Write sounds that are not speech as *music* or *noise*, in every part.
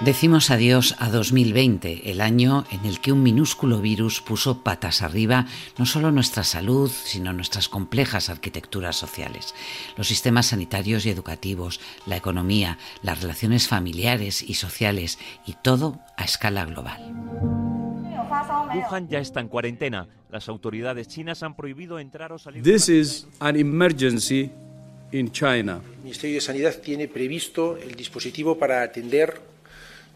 Decimos adiós a 2020, el año en el que un minúsculo virus puso patas arriba no solo nuestra salud, sino nuestras complejas arquitecturas sociales, los sistemas sanitarios y educativos, la economía, las relaciones familiares y sociales y todo a escala global. Wuhan ya está en cuarentena. Las autoridades chinas han prohibido entrar o salir. This is an emergency in China. El Ministerio de Sanidad tiene previsto el dispositivo para atender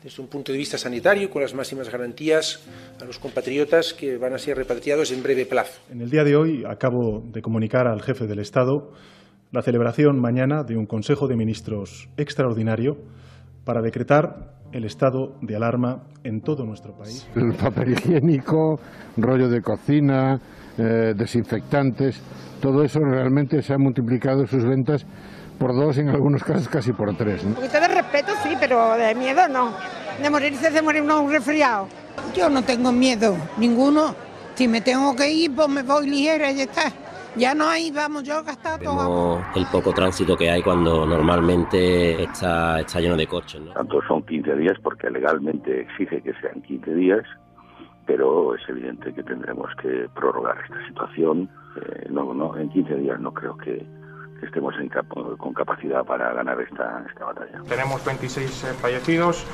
desde un punto de vista sanitario, con las máximas garantías a los compatriotas que van a ser repatriados en breve plazo. En el día de hoy acabo de comunicar al jefe del Estado la celebración mañana de un Consejo de Ministros extraordinario para decretar el estado de alarma en todo nuestro país. El papel higiénico, rollo de cocina, eh, desinfectantes, todo eso realmente se ha multiplicado sus ventas por dos, en algunos casos casi por tres. De respeto sí, pero de miedo no. De morirse de morir uno un resfriado. Yo no tengo miedo, ninguno. Si me tengo que ir, pues me voy ligera y ya está. Ya no hay, vamos, yo he gastado todo. el poco tránsito que hay cuando normalmente está, está lleno de coches. ¿no? Tanto son 15 días porque legalmente exige que sean 15 días, pero es evidente que tendremos que prorrogar esta situación. Eh, no, no, en 15 días no creo que, estemos con capacidad para ganar esta, esta batalla. Tenemos 26 eh, fallecidos,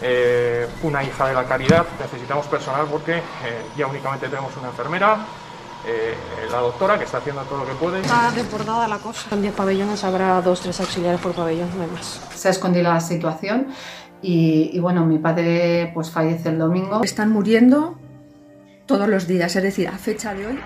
eh, una hija de la caridad, necesitamos personal porque eh, ya únicamente tenemos una enfermera, la doctora que está haciendo todo lo que puede. Está desbordada la cosa. En 10 pabellones habrá dos, tres auxiliares por pabellón, no hay más. Se ha escondido la situación y, y, bueno, mi padre pues fallece el domingo. Están muriendo todos los días, es decir, a fecha de hoy.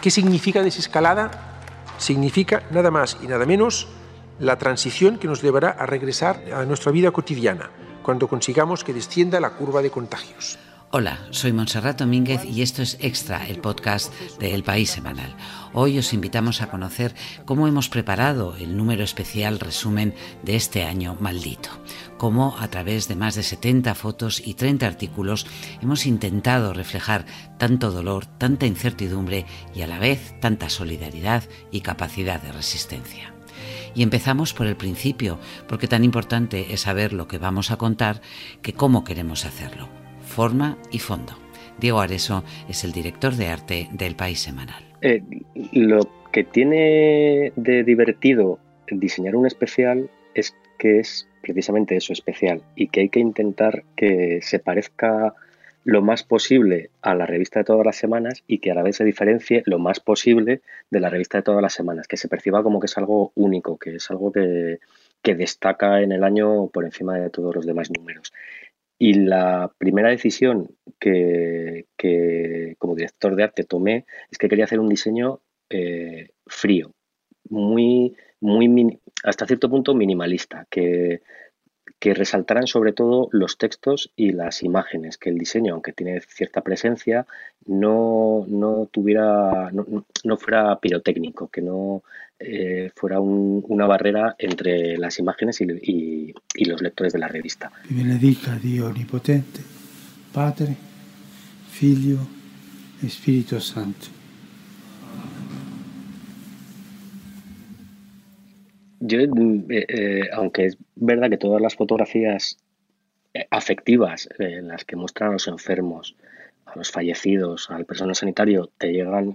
¿Qué significa desescalada? Significa nada más y nada menos la transición que nos llevará a regresar a nuestra vida cotidiana, cuando consigamos que descienda la curva de contagios. Hola, soy Monserrat Domínguez y esto es Extra, el podcast de El País Semanal. Hoy os invitamos a conocer cómo hemos preparado el número especial resumen de este año maldito. Cómo a través de más de 70 fotos y 30 artículos hemos intentado reflejar tanto dolor, tanta incertidumbre y a la vez tanta solidaridad y capacidad de resistencia. Y empezamos por el principio, porque tan importante es saber lo que vamos a contar que cómo queremos hacerlo forma y fondo. Diego Areso es el director de arte del País Semanal. Eh, lo que tiene de divertido diseñar un especial es que es precisamente eso, especial, y que hay que intentar que se parezca lo más posible a la revista de todas las semanas y que a la vez se diferencie lo más posible de la revista de todas las semanas, que se perciba como que es algo único, que es algo que, que destaca en el año por encima de todos los demás números. Y la primera decisión que, como director de arte tomé es que quería hacer un diseño eh, frío, muy, muy hasta cierto punto minimalista, que, que resaltaran sobre todo los textos y las imágenes, que el diseño, aunque tiene cierta presencia, no, no tuviera, no, fuera pirotécnico, que no eh, fuera una barrera entre las imágenes y, los lectores de la revista. Y benedica Dio Onipotente, Padre, Figlio Espíritu Santo. Yo, eh, eh, aunque es verdad que todas las fotografías afectivas en las que muestran a los enfermos, a los fallecidos, al personal sanitario, te llegan,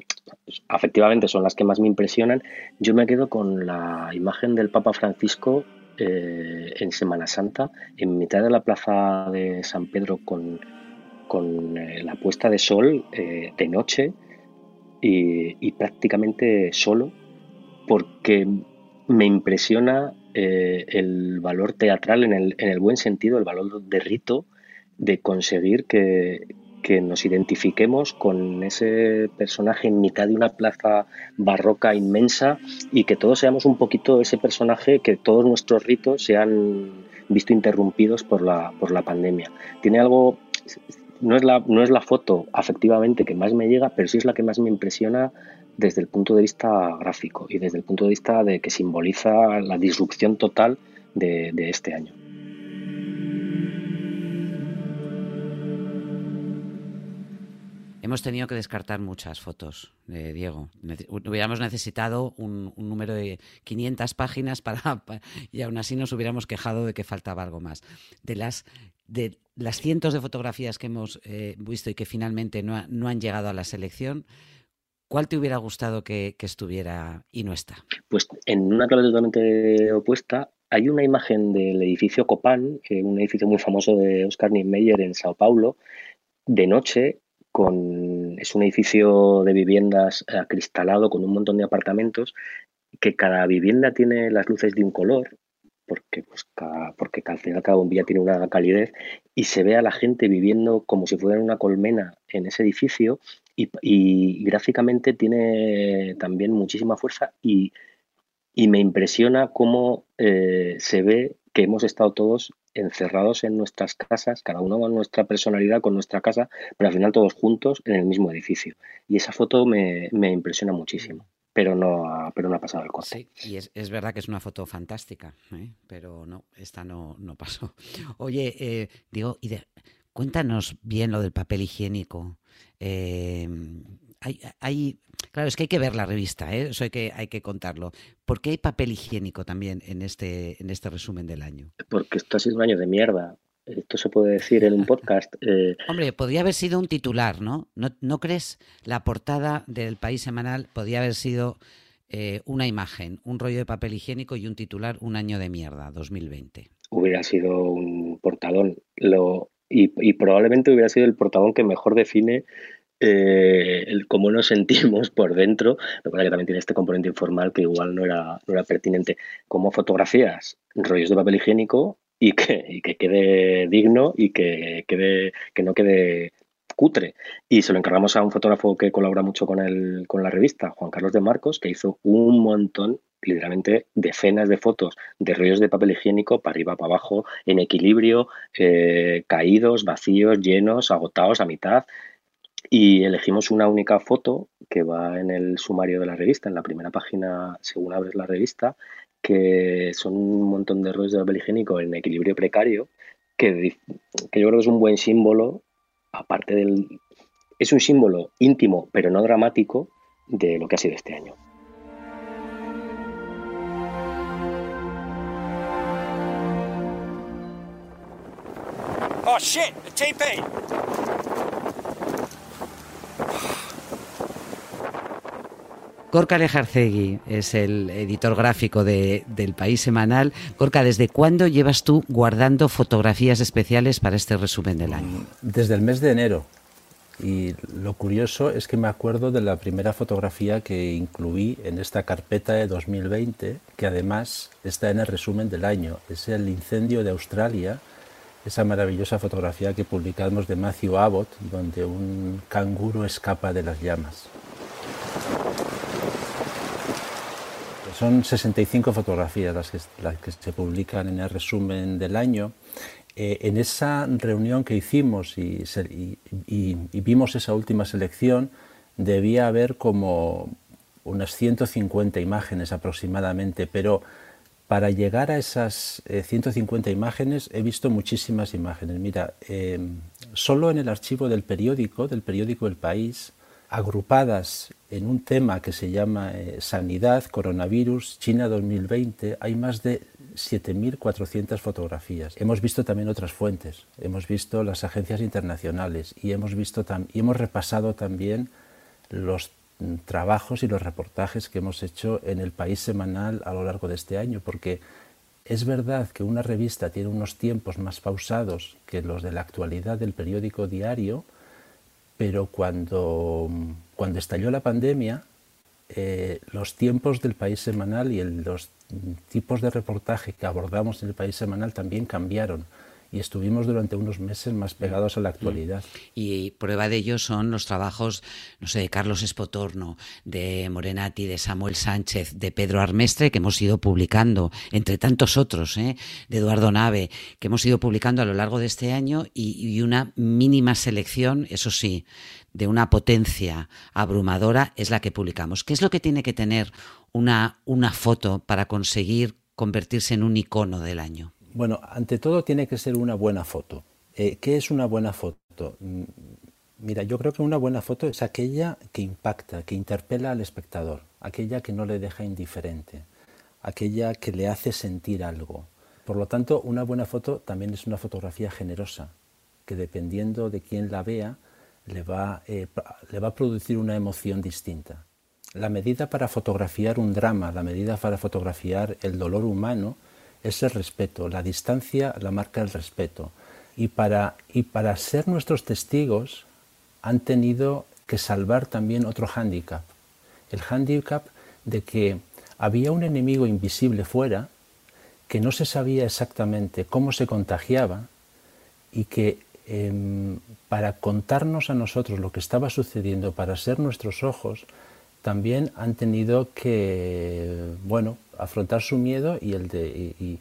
afectivamente son las que más me impresionan. Yo me quedo con la imagen del Papa Francisco eh, en Semana Santa, en mitad de la plaza de San Pedro con, con eh, la puesta de sol eh, de noche y, prácticamente solo, porque me impresiona el valor teatral en el, en el buen sentido, el valor de rito de conseguir que, que nos identifiquemos con ese personaje en mitad de una plaza barroca inmensa y que todos seamos un poquito ese personaje, que todos nuestros ritos se han visto interrumpidos por la, por la pandemia. Tiene algo, no es, la, no es la foto afectivamente que más me llega, pero sí es la que más me impresiona desde el punto de vista gráfico y desde el punto de vista de que simboliza la disrupción total de este año. Hemos tenido que descartar muchas fotos, de Diego. hubiéramos necesitado un, número de 500 páginas para, y aún así nos hubiéramos quejado de que faltaba algo más. De las, de las cientos de fotografías que hemos eh, visto y que finalmente no, no, han llegado a la selección, ¿cuál te hubiera gustado que, estuviera y no está? Pues en una clave totalmente opuesta, hay una imagen del edificio Copán, un edificio muy famoso de Oscar Niemeyer en Sao Paulo, de noche con, es un edificio de viviendas acristalado con un montón de apartamentos que cada vivienda tiene las luces de un color porque, pues, porque al final cada bombilla tiene una calidez y se ve a la gente viviendo como si fuera una colmena en ese edificio y, gráficamente tiene también muchísima fuerza y, me impresiona cómo eh, se ve que hemos estado todos encerrados en nuestras casas, cada uno con nuestra personalidad, con nuestra casa, pero al final todos juntos en el mismo edificio. Y esa foto me, impresiona muchísimo, pero no ha, pero no ha pasado el corte. Sí, y es, verdad que es una foto fantástica, ¿eh? pero no, esta no, no pasó. *laughs* Oye, eh, digo, y cuéntanos bien lo del papel higiénico. Eh, hay, hay, claro, es que hay que ver la revista, ¿eh? eso hay que, hay que contarlo. ¿Por qué hay papel higiénico también en este, en este resumen del año? Porque esto ha sido un año de mierda. Esto se puede decir en un podcast. *laughs* Eh. Hombre, podría haber sido un titular, ¿no? ¿no? crees? La portada del País Semanal podría haber sido eh, una imagen, un rollo de papel higiénico y un titular, un año de mierda, 2020. Hubiera sido un portalón. Lo, y, y probablemente hubiera sido el portalón que mejor define eh, el cómo nos sentimos por dentro, lo que también tiene este componente informal que igual no era, no era pertinente, como fotografías, rollos de papel higiénico y que, quede digno y que, quede, que no quede cutre. Y se lo encargamos a un fotógrafo que colabora mucho con, el, con la revista, Juan Carlos de Marcos, que hizo un montón, literalmente decenas de fotos de rollos de papel higiénico para arriba, para abajo, en equilibrio, eh, caídos, vacíos, llenos, agotados a mitad y elegimos una única foto que va en el sumario de la revista, en la primera página, según abres la revista, que son un montón de rollos de papel higiénico en equilibrio precario, que, que yo creo que es un buen símbolo, aparte del... Es un símbolo íntimo, pero no dramático, de lo que ha sido este año. Oh shit, Gorka Lejarcegui es el editor gráfico de, del País Semanal. Gorka, ¿desde cuándo llevas tú guardando fotografías especiales para este resumen del año? Desde el mes de enero. Y lo curioso es que me acuerdo de la primera fotografía que incluí en esta carpeta de 2020, que además está en el resumen del año. Es el incendio de Australia, esa maravillosa fotografía que publicamos de Matthew Abbott, donde un canguro escapa de las llamas. Son 65 fotografías las que, las que se publican en el resumen del año. Eh, en esa reunión que hicimos y, vimos esa última selección, debía haber como unas 150 imágenes aproximadamente, pero para llegar a esas 150 eh, imágenes he visto muchísimas imágenes. Mira, eh, solo en el archivo del periódico, del periódico El País, agrupadas en un tema que se llama eh, Sanidad, Coronavirus, China 2020, hay más de 7.400 fotografías. Hemos visto también otras fuentes, hemos visto las agencias internacionales y hemos, visto y hemos repasado también los mm, trabajos y los reportajes que hemos hecho en el país semanal a lo largo de este año, porque es verdad que una revista tiene unos tiempos más pausados que los de la actualidad del periódico diario, pero cuando, cuando estalló la pandemia, eh, los tiempos del país semanal y los tipos de reportaje que abordamos en el país semanal también cambiaron y estuvimos durante unos meses más pegados a la actualidad. Mm. Y prueba de ello son los trabajos, no sé, de Carlos Espotorno, de Morenati, de Samuel Sánchez, de Pedro Armestre, que hemos ido publicando, entre tantos otros, ¿eh? de Eduardo Nave, que hemos ido publicando a lo largo de este año y, una mínima selección, eso sí, de una potencia abrumadora es la que publicamos. ¿Qué es lo que tiene que tener una, una foto para conseguir convertirse en un icono del año? Bueno, ante todo tiene que ser una buena foto. Eh, ¿Qué es una buena foto? Mm, Mira, yo creo que una buena foto es aquella que impacta, que interpela al espectador, aquella que no le deja indiferente, aquella que le hace sentir algo. Por lo tanto, una buena foto también es una fotografía generosa, que dependiendo de quién la vea, le va, eh, le va a producir una emoción distinta. La medida para fotografiar un drama, la medida para fotografiar el dolor humano, es el respeto. La distancia la marca el respeto. Y para, y para ser nuestros testigos han tenido que salvar también otro hándicap. El hándicap de que había un enemigo invisible fuera que no se sabía exactamente cómo se contagiaba y que em, para contarnos a nosotros lo que estaba sucediendo, para ser nuestros ojos, también han tenido que bueno, afrontar su miedo y, el de,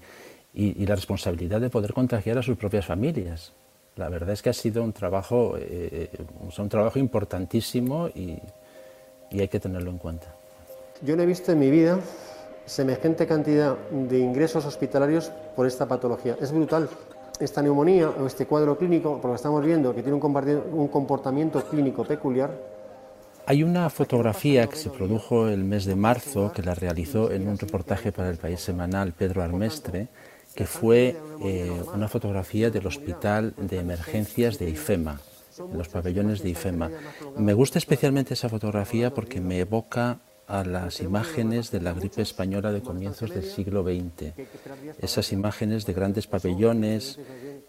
y, la responsabilidad de poder contagiar a sus propias familias. La verdad es que ha sido un trabajo, eh, un trabajo importantísimo y, y hay que tenerlo en cuenta. Yo no he visto en mi vida semejante cantidad de ingresos hospitalarios por esta patología. Es brutal. Esta neumonía o este cuadro clínico, porque estamos viendo que tiene un comportamiento clínico peculiar, hay una fotografía que se produjo el mes de marzo, que la realizó en un reportaje para el país semanal Pedro Armestre, que fue eh, una fotografía del Hospital de Emergencias de IFEMA, en los pabellones de IFEMA. Me gusta especialmente esa fotografía porque me evoca a las imágenes de la gripe española de comienzos del siglo XX. Esas imágenes de grandes pabellones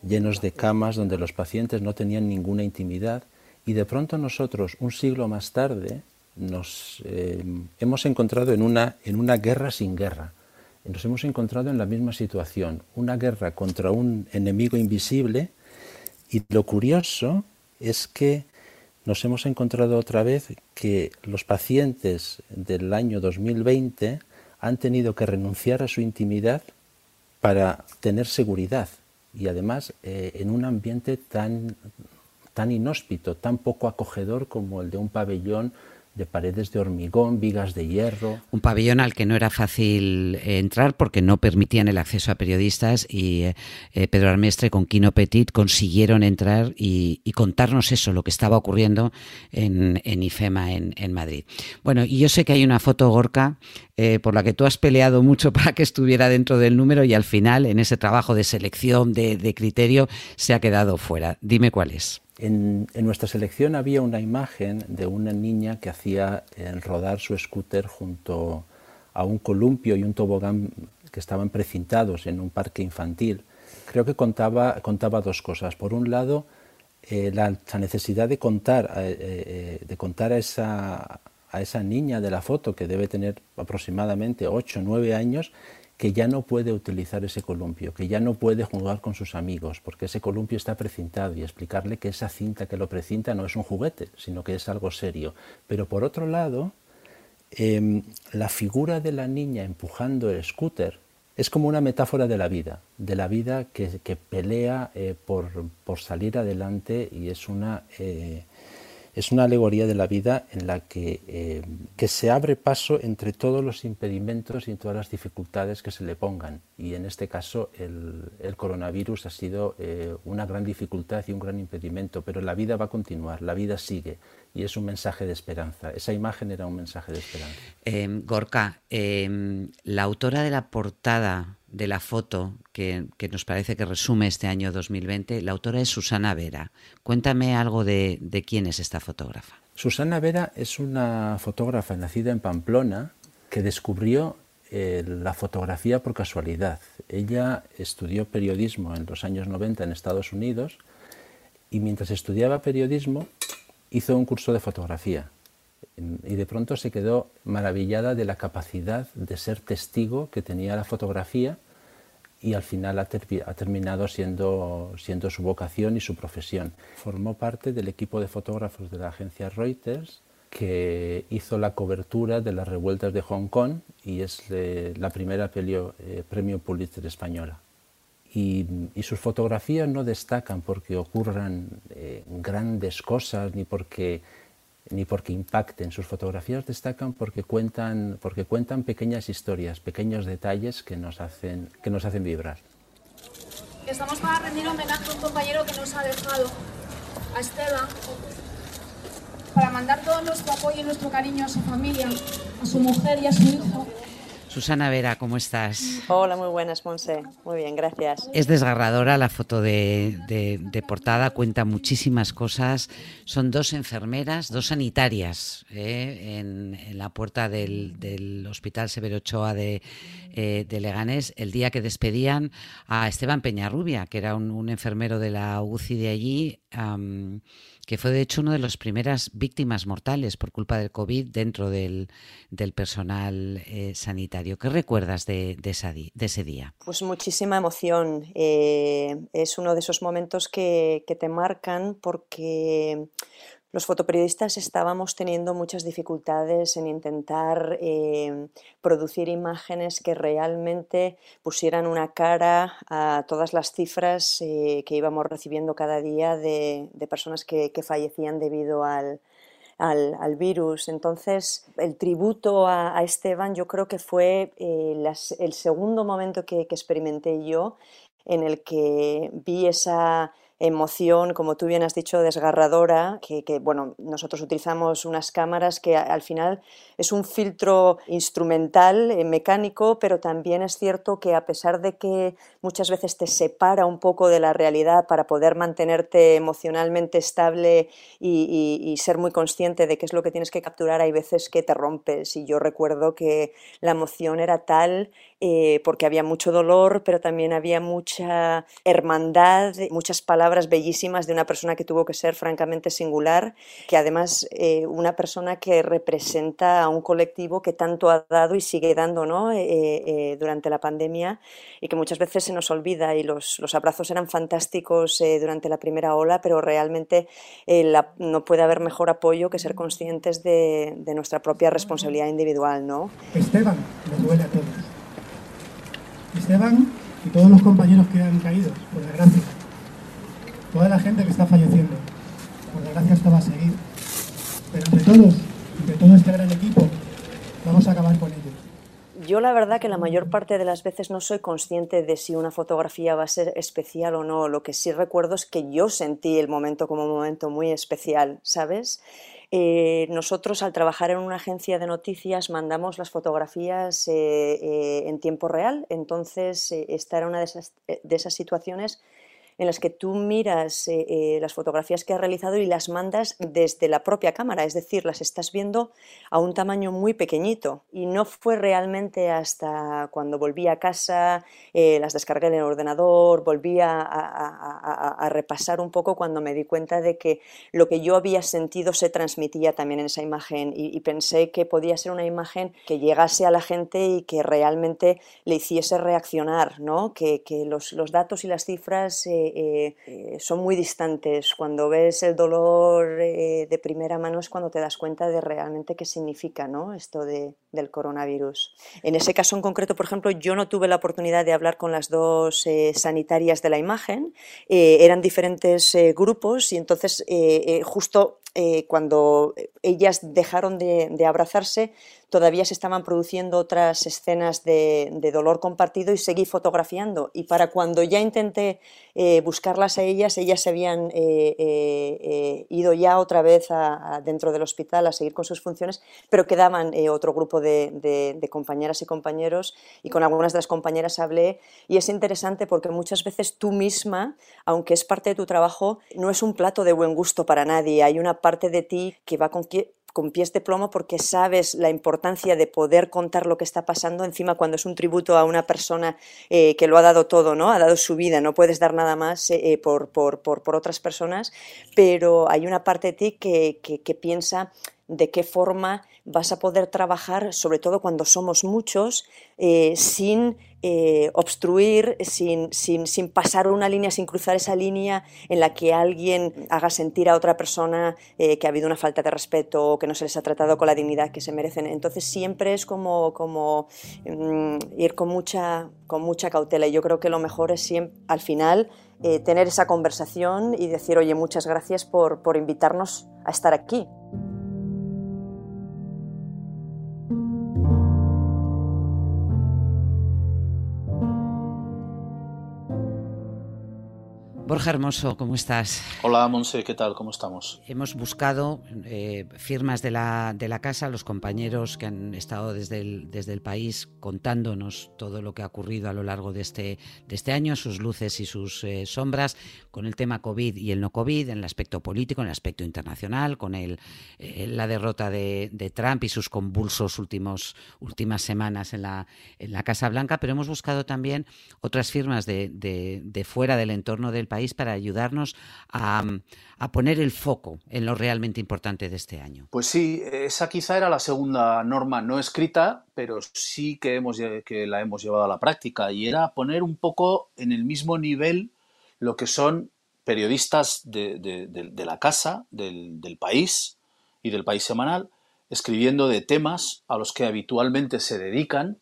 llenos de camas donde los pacientes no tenían ninguna intimidad y de pronto nosotros, un siglo más tarde, nos eh, hemos encontrado en una, en una guerra sin guerra. Nos hemos encontrado en la misma situación, una guerra contra un enemigo invisible y lo curioso es que nos hemos encontrado otra vez que los pacientes del año 2020 han tenido que renunciar a su intimidad para tener seguridad y además eh, en un ambiente tan tan inhóspito, tan poco acogedor como el de un pabellón de paredes de hormigón, vigas de hierro. Un pabellón al que no era fácil eh, entrar porque no permitían el acceso a periodistas y eh, eh, Pedro Armestre con Quino Petit consiguieron entrar y, contarnos eso, lo que estaba ocurriendo en, IFEMA en, Madrid. Bueno, y yo sé que hay una foto, Gorka, por la que tú has peleado mucho *laughs* para que estuviera dentro del número y al final, en ese trabajo de selección, de criterio, se ha quedado fuera. Dime cuál es. En, nuestra selección había una imagen de una niña que hacía eh, rodar su scooter junto a un columpio y un tobogán que estaban precintados en un parque infantil. Creo que contaba, contaba dos cosas. Por un lado, eh, la, necesidad de contar, eh, de contar a, esa, a esa niña de la foto, que debe tener aproximadamente 8 o 9 años, que ya no puede utilizar ese columpio, que ya no puede jugar con sus amigos, porque ese columpio está precintado y explicarle que esa cinta que lo precinta no es un juguete, sino que es algo serio. Pero por otro lado, em, la figura de la niña empujando el scooter es como una metáfora de la vida, de la vida que, pelea eh, por, por, salir adelante y es una... Eh, es una alegoría de la vida en la que, eh, que, se abre paso entre todos los impedimentos y todas las dificultades que se le pongan. Y en este caso el, coronavirus ha sido eh, una gran dificultad y un gran impedimento, pero la vida va a continuar, la vida sigue y es un mensaje de esperanza. Esa imagen era un mensaje de esperanza. Em, Gorka, em, la autora de la portada de la foto que, nos parece que resume este año 2020, la autora es Susana Vera. Cuéntame algo de, quién es esta fotógrafa. Susana Vera es una fotógrafa nacida en Pamplona que descubrió eh, la fotografía por casualidad. Ella estudió periodismo en los años 90 en Estados Unidos y mientras estudiaba periodismo hizo un curso de fotografía y de pronto se quedó maravillada de la capacidad de ser testigo que tenía la fotografía y al final ha, terminado siendo, siendo su vocación y su profesión. Formó parte del equipo de fotógrafos de la agencia Reuters que hizo la cobertura de las revueltas de Hong Kong y es la primera eh, premio Pulitzer española. Y, sus fotografías no destacan porque ocurran eh, grandes cosas ni porque ni porque impacten. Sus fotografías destacan porque cuentan, porque cuentan pequeñas historias, pequeños detalles que nos hacen, que nos hacen vibrar. Estamos para rendir homenaje a un compañero que nos ha dejado, a Esteban, para mandar todo nuestro apoyo y nuestro cariño a su familia, a su mujer y a su hijo. Susana Vera, ¿cómo estás? Hola, muy buenas, Monse. Muy bien, gracias. Es desgarradora la foto de, portada, cuenta muchísimas cosas. Son dos enfermeras, dos sanitarias, ¿eh? en, la puerta del, Hospital Severo Ochoa de, eh, de, Leganés, el día que despedían a Esteban Peñarrubia, que era un, enfermero de la UCI de allí que fue de hecho una de las primeras víctimas mortales por culpa del COVID dentro del, personal eh, sanitario. ¿Qué recuerdas de, de, ese día? Pues muchísima emoción. Eh, es uno de esos momentos que, que te marcan porque los fotoperiodistas estábamos teniendo muchas dificultades en intentar eh, producir imágenes que realmente pusieran una cara a todas las cifras eh, que íbamos recibiendo cada día de, personas que, fallecían debido al, virus. Entonces, el tributo a, Esteban yo creo que fue eh, el segundo momento que experimenté yo en el que vi esa emoción, como tú bien has dicho, desgarradora, que, bueno, nosotros utilizamos unas cámaras que al final es un filtro instrumental, eh, mecánico, pero también es cierto que a pesar de que muchas veces te separa un poco de la realidad para poder mantenerte emocionalmente estable y, ser muy consciente de qué es lo que tienes que capturar, hay veces que te rompes. Y yo recuerdo que la emoción era tal eh, porque había mucho dolor, pero también había mucha hermandad, muchas palabras bellísimas de una persona que tuvo que ser francamente singular, que además eh, una persona que representa a un colectivo que tanto ha dado y sigue dando ¿no? Eh, durante la pandemia y que muchas veces se nos olvida y los, los abrazos eran fantásticos durante la primera ola, pero realmente no puede haber mejor apoyo que ser conscientes de, de nuestra propia responsabilidad individual. ¿no? Esteban, me duele a todos Esteban y todos los compañeros que han caído, por desgracia. Toda la gente que está falleciendo, por desgracia esto va a seguir. Pero entre todos, entre todo este gran equipo, vamos a acabar con ello. Yo la verdad que la mayor parte de las veces no soy consciente de si una fotografía va a ser especial o no. Lo que sí recuerdo es que yo sentí el momento como un momento muy especial, ¿sabes? Eh, nosotros al trabajar en una agencia de noticias mandamos las fotografías eh, eh, en tiempo real, entonces esta era una de esas, de esas situaciones en las que tú miras eh, eh, las fotografías que has realizado y las mandas desde la propia cámara, es decir, las estás viendo a un tamaño muy pequeñito. Y no fue realmente hasta cuando volví a casa, eh, las descargué en el ordenador, volví a, repasar un poco cuando me di cuenta de que lo que yo había sentido se transmitía también en esa imagen y, pensé que podía ser una imagen que llegase a la gente y que realmente le hiciese reaccionar, ¿no? que, los, datos y las cifras eh, eh, son muy distantes. Cuando ves el dolor eh, de primera mano es cuando te das cuenta de realmente qué significa ¿no? esto de, del coronavirus. En ese caso en concreto, por ejemplo, yo no tuve la oportunidad de hablar con las dos sanitarias de la imagen. eran diferentes grupos y entonces justo cuando ellas dejaron de, de abrazarse, todavía se estaban produciendo otras escenas de, dolor compartido y seguí fotografiando. Y para cuando ya intenté eh, buscarlas a ellas, ellas se habían eh, eh, ido ya otra vez dentro del hospital a seguir con sus funciones, pero quedaban otro grupo de, compañeras y compañeros y con algunas de las compañeras hablé. Y es interesante porque muchas veces tú misma, aunque es parte de tu trabajo, no es un plato de buen gusto para nadie. Hay una parte de ti que va con con pies de plomo porque sabes la importancia de poder contar lo que está pasando encima cuando es un tributo a una persona eh, que lo ha dado todo, ¿no? Ha dado su vida, no puedes dar nada más eh, por, por, por, otras personas, pero hay una parte de ti que, que piensa de qué forma vas a poder trabajar, sobre todo cuando somos muchos, eh, sin eh, obstruir, sin, pasar una línea, sin cruzar esa línea en la que alguien haga sentir a otra persona eh, que ha habido una falta de respeto o que no se les ha tratado con la dignidad que se merecen. Entonces siempre es como, mm, ir con mucha, cautela y yo creo que lo mejor es siempre, al final tener esa conversación y decir, oye, muchas gracias por invitarnos a estar aquí. Borja Hermoso, ¿cómo estás? Hola, Monse, ¿qué tal? ¿Cómo estamos? Hemos buscado eh, firmas de la, de la casa, los compañeros que han estado desde el, desde el país contándonos todo lo que ha ocurrido a lo largo de este, de este año, sus luces y sus eh, sombras, con el tema COVID y el no COVID, en el aspecto político, en el aspecto internacional, con el, eh, la derrota de, de, Trump y sus convulsos últimos, últimas semanas en la, en la Casa Blanca, pero hemos buscado también otras firmas de, de, de fuera del entorno del país para ayudarnos a, poner el foco en lo realmente importante de este año. Pues sí, esa quizá era la segunda norma no escrita, pero sí que, hemos, que la hemos llevado a la práctica, y era poner un poco en el mismo nivel lo que son periodistas de, la casa, del, del país y del país semanal, escribiendo de temas a los que habitualmente se dedican,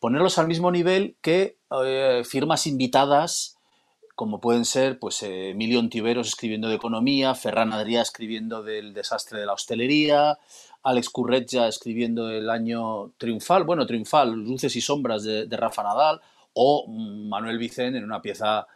ponerlos al mismo nivel que eh, firmas invitadas como pueden ser pues eh, Emilio Ontiveros escribiendo de economía, Ferran Adrià escribiendo del desastre de la hostelería, Alex Curretja escribiendo del año triunfal, bueno, triunfal, luces y sombras de, Rafa Nadal, o Manuel Vicente en una pieza,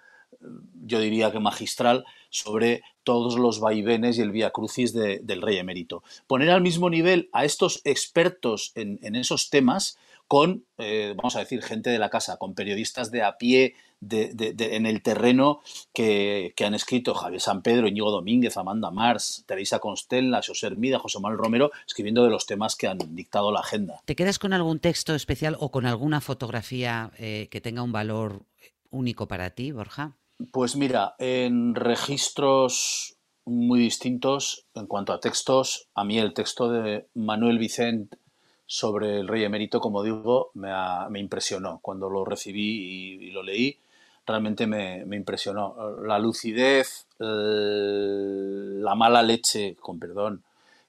yo diría que magistral, sobre todos los vaivenes y el vía crucis de, del rey emérito. Poner al mismo nivel a estos expertos en, en esos temas con, eh, vamos a decir, gente de la casa, con periodistas de a pie de, de, de, en el terreno que, que, han escrito Javier San Pedro, Íñigo Domínguez, Amanda Mars, Teresa Constella, José Hermida, José Manuel Romero, escribiendo de los temas que han dictado la agenda. ¿Te quedas con algún texto especial o con alguna fotografía eh, que tenga un valor único para ti, Borja? Pues mira, en registros muy distintos en cuanto a textos, a mí el texto de Manuel Vicente sobre el rey emérito, como digo, me, ha, me impresionó. Cuando lo recibí y, y lo leí, realmente me, me, impresionó. La lucidez, la mala leche, con perdón,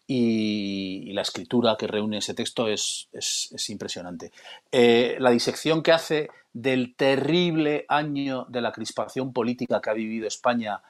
y, la escritura que reúne ese texto es, es, es impresionante. Eh, la disección que hace del terrible año de la crispación política que ha vivido España,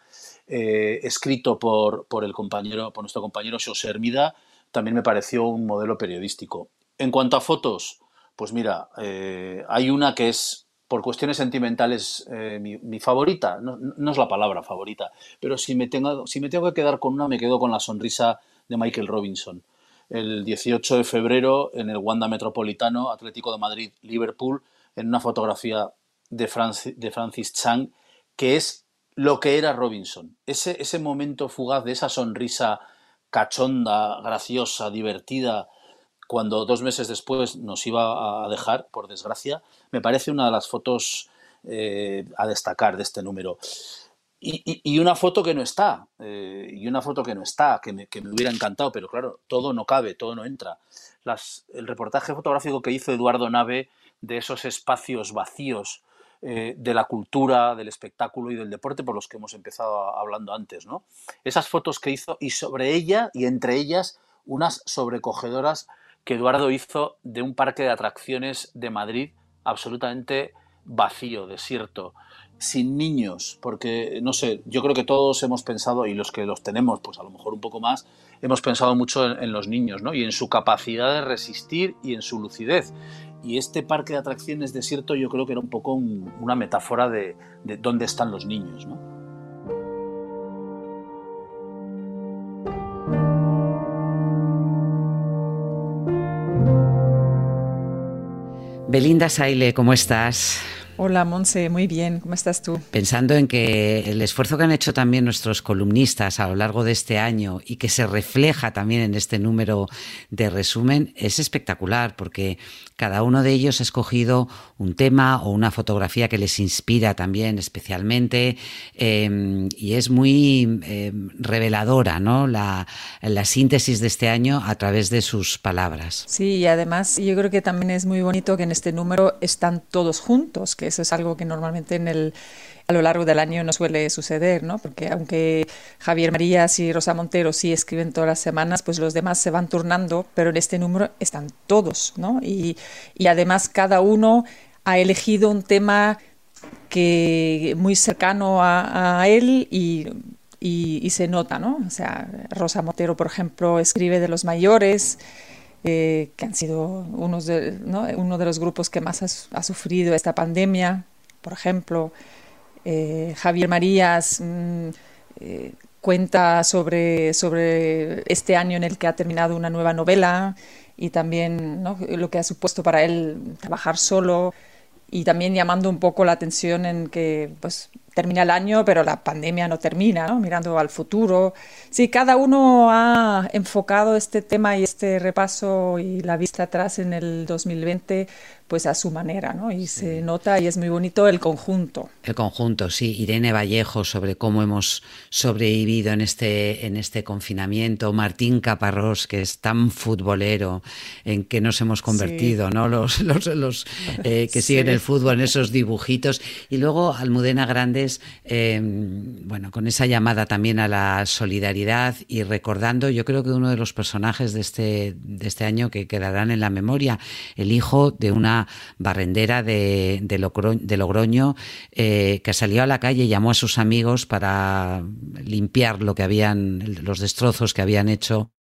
eh, escrito por, por, el compañero, por nuestro compañero José Hermida, también me pareció un modelo periodístico. En cuanto a fotos, pues mira, eh, hay una que es, por cuestiones sentimentales, eh, mi, favorita, no, no, es la palabra favorita, pero si me, tengo, si me tengo que quedar con una, me quedo con la sonrisa de Michael Robinson. El 18 de febrero, en el Wanda Metropolitano, Atlético de Madrid, Liverpool, en una fotografía de, Francis, de Francis Chang, que es lo que era Robinson. Ese, ese momento fugaz de esa sonrisa cachonda, graciosa, divertida, cuando dos meses después nos iba a dejar, por desgracia, me parece una de las fotos eh, a destacar de este número. Y, una foto que no está, eh, y una foto que no está, que me, que me, hubiera encantado, pero claro, todo no cabe, todo no entra. El reportaje fotográfico que hizo Eduardo Nave de esos espacios vacíos eh, de la cultura, del espectáculo y del deporte por los que hemos empezado hablando antes, ¿no? Esas fotos que hizo y sobre ella y entre ellas unas sobrecogedoras que Eduardo hizo de un parque de atracciones de Madrid absolutamente vacío, desierto, sin niños, porque no sé, yo creo que todos hemos pensado, y los que los tenemos, pues a lo mejor un poco más, hemos pensado mucho en, los niños, ¿no? Y en su capacidad de resistir y en su lucidez. Y este parque de atracciones desierto yo creo que era un poco un, una metáfora de, de dónde están los niños, ¿no? Belinda Saile, ¿cómo estás? Hola, Monse, muy bien. ¿Cómo estás tú? Pensando en que el esfuerzo que han hecho también nuestros columnistas a lo largo de este año y que se refleja también en este número de resumen es espectacular porque cada uno de ellos ha escogido un tema o una fotografía que les inspira también especialmente eh, y es muy eh, reveladora ¿no? La, la, síntesis de este año a través de sus palabras. Sí, y además yo creo que también es muy bonito que en este número están todos juntos, eso es algo que normalmente en el a lo largo del año no suele suceder, ¿no? Porque aunque Javier Marías y Rosa Montero sí escriben todas las semanas, pues los demás se van turnando, pero en este número están todos, ¿no? Y, y además cada uno ha elegido un tema que muy cercano a, él y, y, y, se nota, ¿no? O sea, Rosa Montero, por ejemplo, escribe de los mayores, eh, que han sido uno de los grupos que más ha, sufrido esta pandemia, por ejemplo. Eh, Javier Marías mm, cuenta sobre, sobre este año en el que ha terminado una nueva novela y también lo que ha supuesto para él trabajar solo y también llamando un poco la atención en que pues termina el año, pero la pandemia no termina, ¿no? mirando al futuro. Sí, cada uno ha enfocado este tema y este repaso y la vista atrás en el 2020 pues a su manera, ¿no? Y se nota y es muy bonito el conjunto. El conjunto, sí. Irene Vallejo sobre cómo hemos sobrevivido en este, en este confinamiento. Martín Caparrós, que es tan futbolero, en que nos hemos convertido, ¿no? Los, los, los eh, que *laughs* siguen el fútbol en esos dibujitos. Y luego Almudena Grandes, em, bueno, con esa llamada también a la solidaridad y recordando, yo creo que uno de los personajes de este, de este año que quedarán en la memoria, el hijo de una barrendera de, Logroño eh, que salió a la calle y llamó a sus amigos para limpiar lo que habían, los destrozos que habían hecho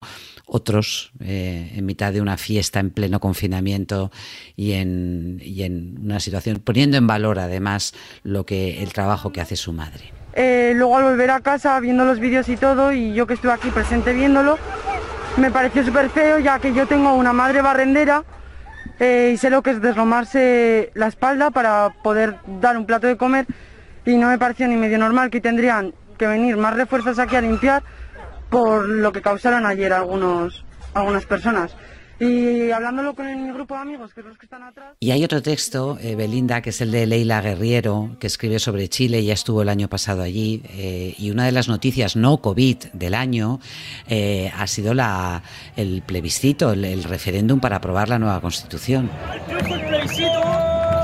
otros eh, en mitad de una fiesta en pleno confinamiento y en, y en una situación, poniendo en valor además lo que el trabajo que hace su madre. Eh, luego al volver a casa viendo los vídeos y todo y yo que estuve aquí presente viéndolo me pareció súper feo ya que yo tengo una madre barrendera eh, y sé lo que es deslomarse la espalda para poder dar un plato de comer y no me pareció ni medio normal que tendrían que venir más refuerzos aquí a limpiar por lo que causaron ayer algunos, algunas personas. Y hablándolo con mi grupo de amigos, que es los que están atrás. Y hay otro texto, eh, Belinda, que es el de Leila Guerriero, que escribe sobre Chile, ya estuvo el año pasado allí. Eh, y una de las noticias no COVID del año eh, ha sido la, el plebiscito, el, referéndum para aprobar la nueva constitución. El plebiscito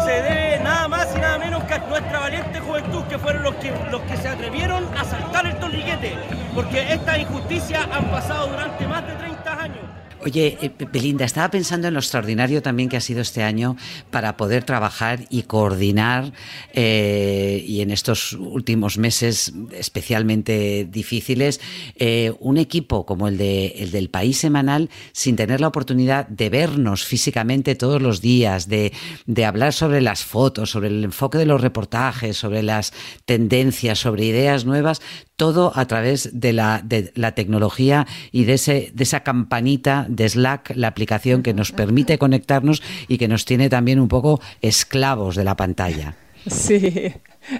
se debe nada más y nada menos que a nuestra valiente juventud, que fueron los que, los que se atrevieron a saltar el torniquete, porque estas injusticias han pasado durante más de 30 años. Oye, eh, Belinda, estaba pensando en lo extraordinario también que ha sido este año para poder trabajar y coordinar, eh, y en estos últimos meses especialmente difíciles, eh, un equipo como el, de, el del País Semanal sin tener la oportunidad de vernos físicamente todos los días, de, de hablar sobre las fotos, sobre el enfoque de los reportajes, sobre las tendencias, sobre ideas nuevas, todo a través de la, tecnología y de, esa campanita de Slack, la aplicación que nos permite conectarnos y que nos tiene también un poco esclavos de la pantalla. Sí,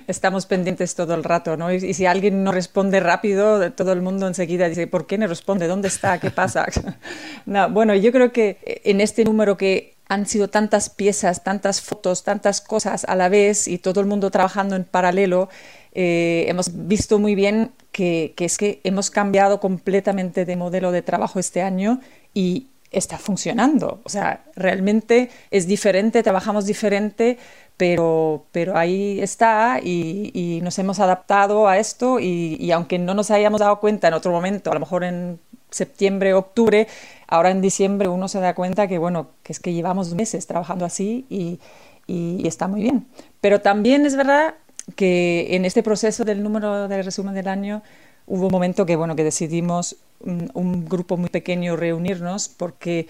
estamos pendientes todo el rato, ¿no? Y, si alguien no responde rápido, todo el mundo enseguida dice, ¿por qué no responde? ¿Dónde está? ¿Qué pasa? *laughs* no, bueno, yo creo que en este número que han sido tantas piezas, tantas fotos, tantas cosas a la vez y todo el mundo trabajando en paralelo, eh, hemos visto muy bien que, es que hemos cambiado completamente de modelo de trabajo este año y está funcionando. O sea, realmente es diferente, trabajamos diferente, pero, pero ahí está y, nos hemos adaptado a esto y, y, aunque no nos hayamos dado cuenta en otro momento, a lo mejor en septiembre, octubre, ahora en diciembre uno se da cuenta que, bueno, que es que llevamos meses trabajando así y, y está muy bien. Pero también es verdad que en este proceso del número de resumen del año hubo un momento que, bueno, que decidimos un, grupo muy pequeño reunirnos porque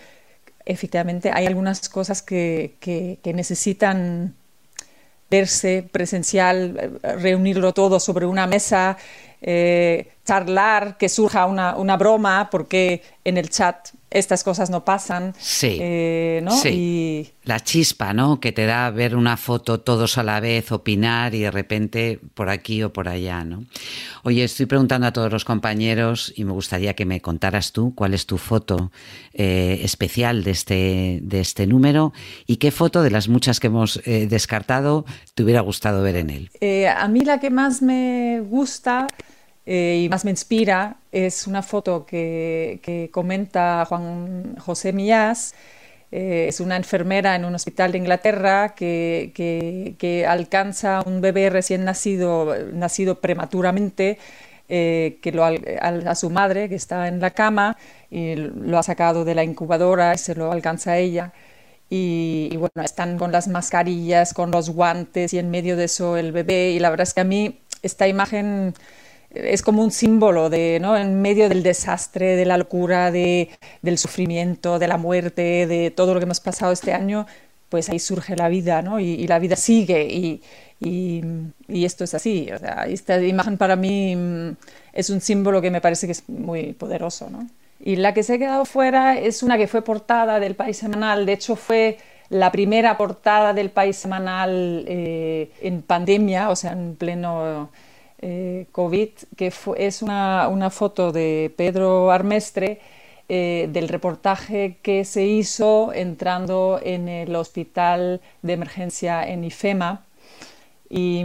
efectivamente hay algunas cosas que, que, necesitan verse presencial, reunirlo todo sobre una mesa, eh, charlar, que surja una, una, broma, porque en el chat estas cosas no pasan. Sí. Eh, ¿no? Y... La chispa, ¿no? Que te da ver una foto todos a la vez, opinar y de repente por aquí o por allá, ¿no? Oye, estoy preguntando a todos los compañeros y me gustaría que me contaras tú cuál es tu foto eh, especial de este, de este número y qué foto de las muchas que hemos eh, descartado te hubiera gustado ver en él. a mí la que más me gusta eh, y más me inspira es una foto que, comenta Juan José Millás. Eh, es una enfermera en un hospital de Inglaterra que, que, alcanza un bebé recién nacido, nacido prematuramente, eh, que lo, a, su madre, que está en la cama, y lo ha sacado de la incubadora y se lo alcanza a ella. Y, y, bueno, están con las mascarillas, con los guantes y en medio de eso el bebé. Y la verdad es que a mí esta imagen es como un símbolo de, ¿no? En medio del desastre, de la locura, de, del sufrimiento, de la muerte, de todo lo que hemos pasado este año, pues ahí surge la vida, ¿no? Y, la vida sigue y, y, esto es así. O sea, esta imagen para mí mm, es un símbolo que me parece que es muy poderoso, ¿no? Y la que se ha quedado fuera es una que fue portada del País Semanal, de hecho fue la primera portada del País Semanal eh, en pandemia, o sea, en pleno eh, COVID, que es una, una, foto de Pedro Armestre eh, del reportaje que se hizo entrando en el hospital de emergencia en IFEMA. Y,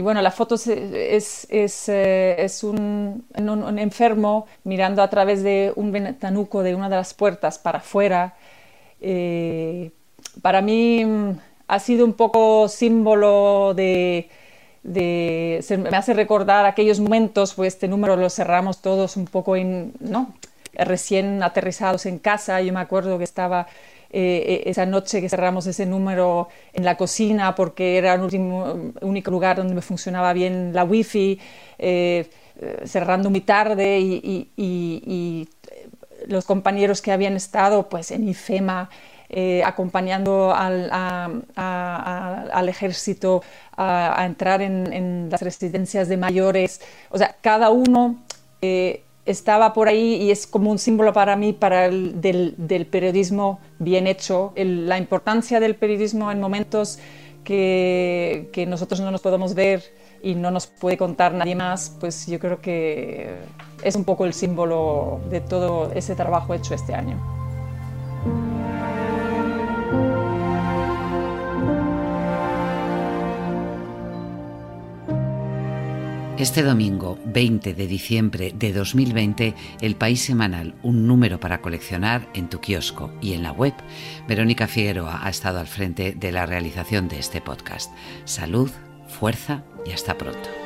bueno, la foto es, es, es, un, un, enfermo mirando a través de un ventanuco de una de las puertas para afuera. para mí mm, ha sido un poco símbolo de, me hace recordar aquellos momentos, pues este número lo cerramos todos un poco en, ¿no? recién aterrizados en casa. Yo me acuerdo que estaba eh, esa noche que cerramos ese número en la cocina porque era el último, único lugar donde me funcionaba bien la wifi, eh, cerrando muy tarde y, los compañeros que habían estado pues en IFEMA eh, acompañando al, al ejército a, entrar en, las residencias de mayores. O sea, cada uno eh, estaba por ahí y es como un símbolo para mí para el, del, periodismo bien hecho, la importancia del periodismo en momentos que, que nosotros no nos podemos ver y no nos puede contar nadie más, pues yo creo que es un poco el símbolo de todo ese trabajo hecho este año. Este domingo 20 de diciembre de 2020, El País Semanal, un número para coleccionar en tu kiosco y en la web. Verónica Figueroa ha estado al frente de la realización de este podcast. Salud, fuerza y hasta pronto.